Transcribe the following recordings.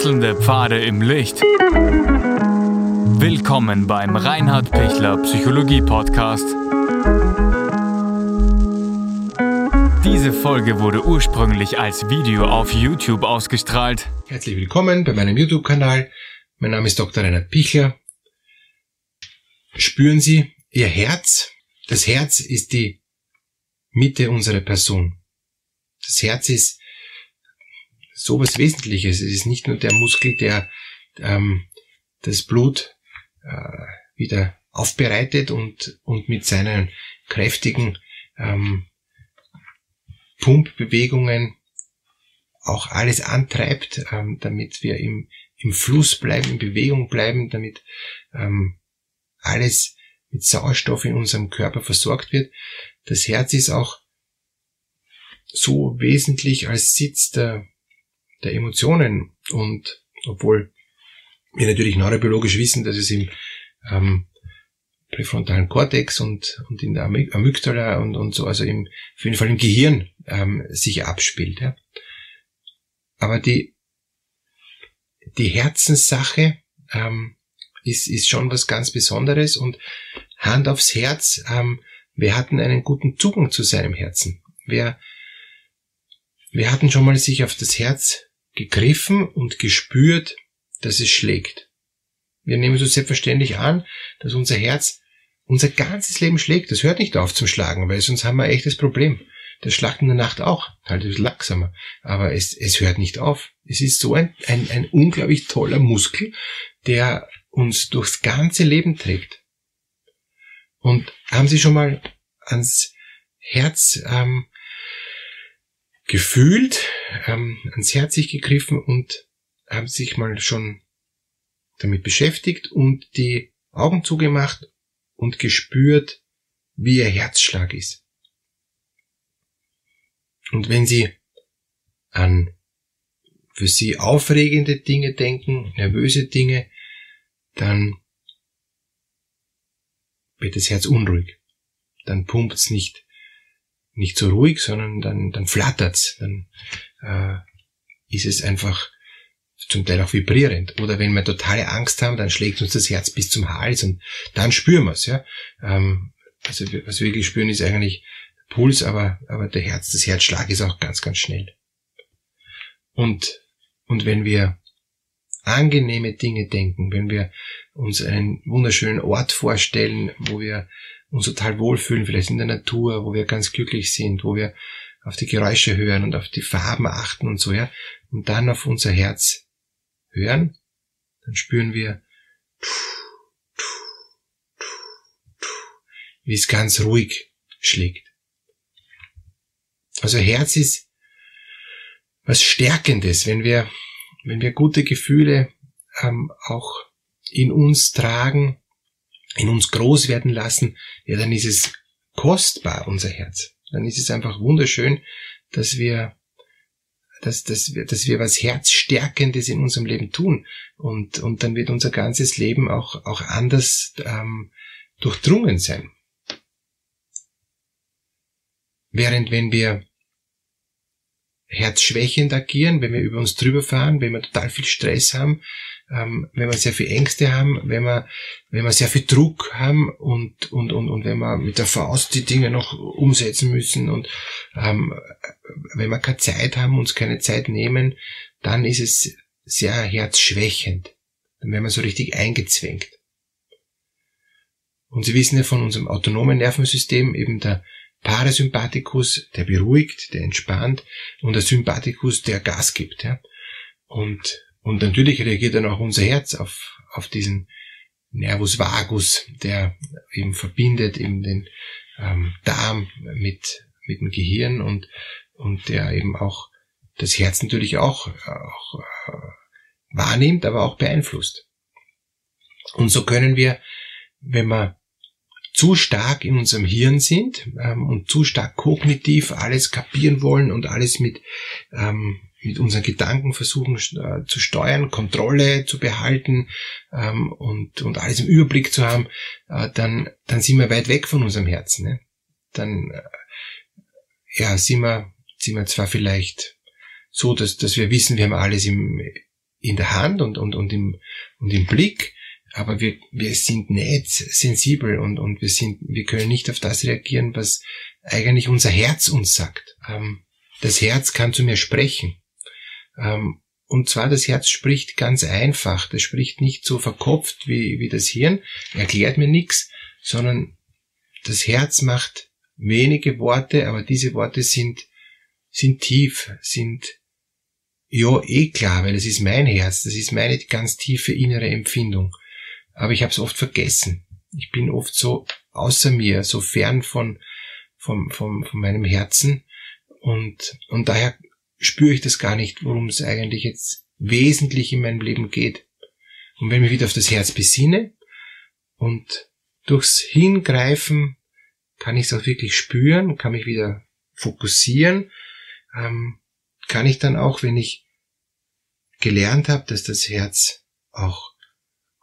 Wechselnde Pfade im Licht. Willkommen beim Reinhard Pichler Psychologie Podcast. Diese Folge wurde ursprünglich als Video auf YouTube ausgestrahlt. Herzlich willkommen bei meinem YouTube-Kanal. Mein Name ist Dr. Reinhard Pichler. Spüren Sie Ihr Herz? Das Herz ist die Mitte unserer Person. Das Herz ist sowas Wesentliches. Es ist nicht nur der Muskel, der ähm, das Blut äh, wieder aufbereitet und, und mit seinen kräftigen ähm, Pumpbewegungen auch alles antreibt, ähm, damit wir im, im Fluss bleiben, in Bewegung bleiben, damit ähm, alles mit Sauerstoff in unserem Körper versorgt wird. Das Herz ist auch so wesentlich als Sitz der, der Emotionen und obwohl wir natürlich neurobiologisch wissen, dass es im ähm, präfrontalen Kortex und, und in der Amygdala und, und so, also im, auf jeden Fall im Gehirn ähm, sich abspielt. Ja. Aber die, die Herzenssache ähm, ist, ist schon was ganz Besonderes und Hand aufs Herz, ähm, wir hatten einen guten Zugang zu seinem Herzen. Wir, wir hatten schon mal sich auf das Herz gegriffen und gespürt, dass es schlägt. Wir nehmen so selbstverständlich an, dass unser Herz unser ganzes Leben schlägt. Das hört nicht auf zum Schlagen, weil sonst haben wir ein echtes Problem. Das schlagt in der Nacht auch, halt ein bisschen langsamer. Aber es, es hört nicht auf. Es ist so ein, ein, ein unglaublich toller Muskel, der uns durchs ganze Leben trägt. Und haben Sie schon mal ans Herz ähm, gefühlt, ähm, ans Herz sich gegriffen und haben sich mal schon damit beschäftigt und die Augen zugemacht und gespürt, wie ihr Herzschlag ist. Und wenn Sie an für Sie aufregende Dinge denken, nervöse Dinge, dann wird das Herz unruhig. Dann pumpt's nicht, nicht so ruhig, sondern dann, dann flattert's. Dann äh, ist es einfach zum Teil auch vibrierend. Oder wenn wir totale Angst haben, dann schlägt uns das Herz bis zum Hals und dann spüren wir es. Ja? Ähm, also was wir wirklich spüren, ist eigentlich Puls, aber, aber der Herz, das Herzschlag ist auch ganz, ganz schnell. Und, und wenn wir angenehme Dinge denken, wenn wir uns einen wunderschönen Ort vorstellen, wo wir uns total wohlfühlen, vielleicht in der Natur, wo wir ganz glücklich sind, wo wir auf die Geräusche hören und auf die Farben achten und so, ja, und dann auf unser Herz hören, dann spüren wir, wie es ganz ruhig schlägt. Also Herz ist was Stärkendes, wenn wir, wenn wir gute Gefühle ähm, auch in uns tragen, in uns groß werden lassen, ja, dann ist es kostbar, unser Herz. Dann ist es einfach wunderschön, dass wir dass, dass, wir, dass wir was Herzstärkendes in unserem Leben tun. Und, und dann wird unser ganzes Leben auch, auch anders ähm, durchdrungen sein. Während wenn wir herzschwächend agieren, wenn wir über uns drüber fahren, wenn wir total viel Stress haben, ähm, wenn wir sehr viel Ängste haben, wenn wir, wenn wir sehr viel Druck haben und, und, und, und wenn wir mit der Faust die Dinge noch umsetzen müssen und ähm, wenn wir keine Zeit haben, uns keine Zeit nehmen, dann ist es sehr herzschwächend. Dann werden wir so richtig eingezwängt. Und Sie wissen ja von unserem autonomen Nervensystem, eben der Parasympathikus, der beruhigt, der entspannt und der Sympathikus, der Gas gibt. Ja? Und und natürlich reagiert dann auch unser Herz auf, auf diesen Nervus vagus, der eben verbindet eben den ähm, Darm mit, mit dem Gehirn und, und der eben auch das Herz natürlich auch, auch äh, wahrnimmt, aber auch beeinflusst. Und so können wir, wenn wir zu stark in unserem Hirn sind ähm, und zu stark kognitiv alles kapieren wollen und alles mit ähm, mit unseren Gedanken versuchen äh, zu steuern, Kontrolle zu behalten ähm, und, und alles im Überblick zu haben, äh, dann, dann sind wir weit weg von unserem Herzen. Ne? Dann äh, ja, sind wir, sind wir zwar vielleicht so, dass, dass wir wissen, wir haben alles im, in der Hand und, und, und, im, und im Blick, aber wir, wir sind nicht sensibel und, und wir sind, wir können nicht auf das reagieren, was eigentlich unser Herz uns sagt. Ähm, das Herz kann zu mir sprechen. Ähm, und zwar das Herz spricht ganz einfach. Das spricht nicht so verkopft wie, wie das Hirn, erklärt mir nichts, sondern das Herz macht wenige Worte, aber diese Worte sind, sind tief, sind ja eh klar, weil das ist mein Herz, das ist meine ganz tiefe innere Empfindung. Aber ich habe es oft vergessen. Ich bin oft so außer mir, so fern von, vom, vom, von meinem Herzen und, und daher spüre ich das gar nicht, worum es eigentlich jetzt wesentlich in meinem Leben geht. Und wenn ich wieder auf das Herz besinne und durchs Hingreifen kann ich es auch wirklich spüren, kann mich wieder fokussieren, ähm, kann ich dann auch, wenn ich gelernt habe, dass das Herz auch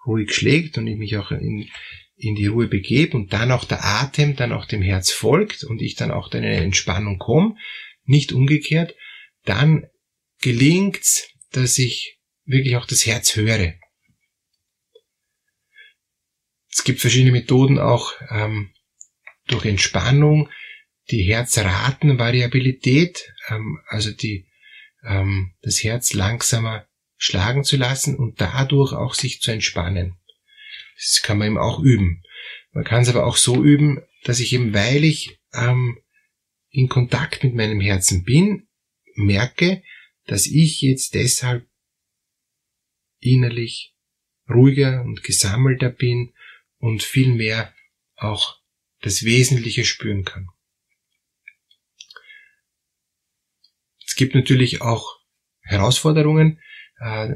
ruhig schlägt und ich mich auch in, in die Ruhe begebe und dann auch der Atem dann auch dem Herz folgt und ich dann auch in eine Entspannung komme, nicht umgekehrt, dann gelingt's, dass ich wirklich auch das Herz höre. Es gibt verschiedene Methoden auch ähm, durch Entspannung, die Herzratenvariabilität, ähm, also die, ähm, das Herz langsamer schlagen zu lassen und dadurch auch sich zu entspannen. Das kann man eben auch üben. Man kann es aber auch so üben, dass ich eben, weil ich ähm, in Kontakt mit meinem Herzen bin, merke, dass ich jetzt deshalb innerlich ruhiger und gesammelter bin und viel mehr auch das Wesentliche spüren kann. Es gibt natürlich auch Herausforderungen äh,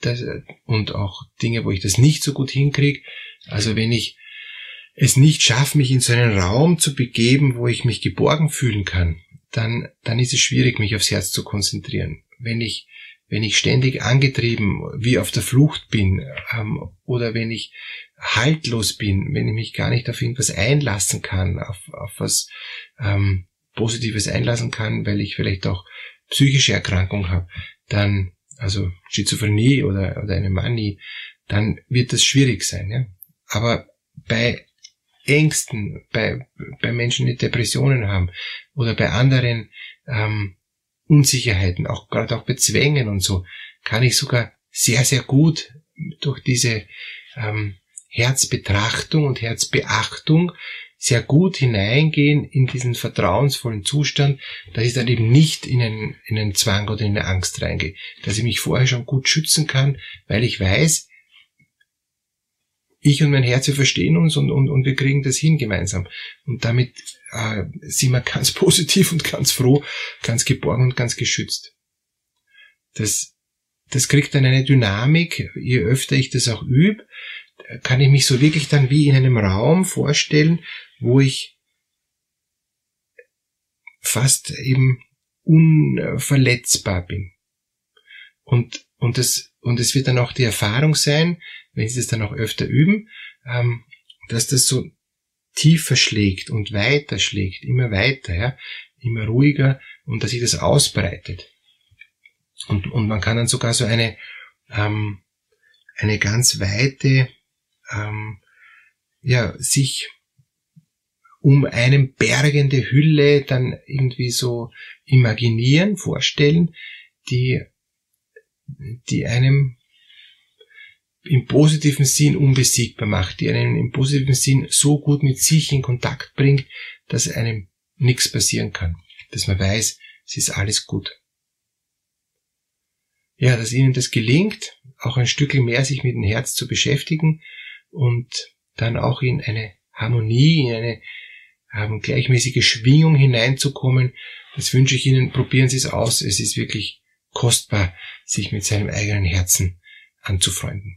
das, und auch Dinge, wo ich das nicht so gut hinkriege. Also wenn ich es nicht schaffe, mich in so einen Raum zu begeben, wo ich mich geborgen fühlen kann, dann, dann ist es schwierig, mich aufs Herz zu konzentrieren. Wenn ich, wenn ich ständig angetrieben wie auf der Flucht bin, ähm, oder wenn ich haltlos bin, wenn ich mich gar nicht auf irgendwas einlassen kann, auf, auf was ähm, Positives einlassen kann, weil ich vielleicht auch psychische Erkrankung habe, dann, also Schizophrenie oder, oder eine Manie, dann wird das schwierig sein. Ja? Aber bei Ängsten, bei, bei Menschen, die Depressionen haben oder bei anderen ähm, Unsicherheiten, auch gerade auch bei Zwängen und so, kann ich sogar sehr, sehr gut durch diese ähm, Herzbetrachtung und Herzbeachtung sehr gut hineingehen in diesen vertrauensvollen Zustand, dass ich dann eben nicht in einen, in einen Zwang oder in eine Angst reingehe, dass ich mich vorher schon gut schützen kann, weil ich weiß, ich und mein Herz, wir verstehen uns und, und, und wir kriegen das hin gemeinsam. Und damit äh, sind wir ganz positiv und ganz froh, ganz geborgen und ganz geschützt. Das, das kriegt dann eine Dynamik, je öfter ich das auch übe, kann ich mich so wirklich dann wie in einem Raum vorstellen, wo ich fast eben unverletzbar bin. Und, und das, und es wird dann auch die Erfahrung sein, wenn Sie es dann auch öfter üben, ähm, dass das so tiefer schlägt und weiter schlägt, immer weiter, ja, immer ruhiger und dass sich das ausbreitet. Und, und man kann dann sogar so eine, ähm, eine ganz weite, ähm, ja, sich um einen bergende Hülle dann irgendwie so imaginieren, vorstellen, die, die einem im positiven Sinn unbesiegbar macht, die einen im positiven Sinn so gut mit sich in Kontakt bringt, dass einem nichts passieren kann, dass man weiß, es ist alles gut. Ja, dass ihnen das gelingt, auch ein Stückchen mehr sich mit dem Herz zu beschäftigen und dann auch in eine Harmonie, in eine ähm, gleichmäßige Schwingung hineinzukommen, das wünsche ich Ihnen, probieren Sie es aus. Es ist wirklich kostbar, sich mit seinem eigenen Herzen anzufreunden.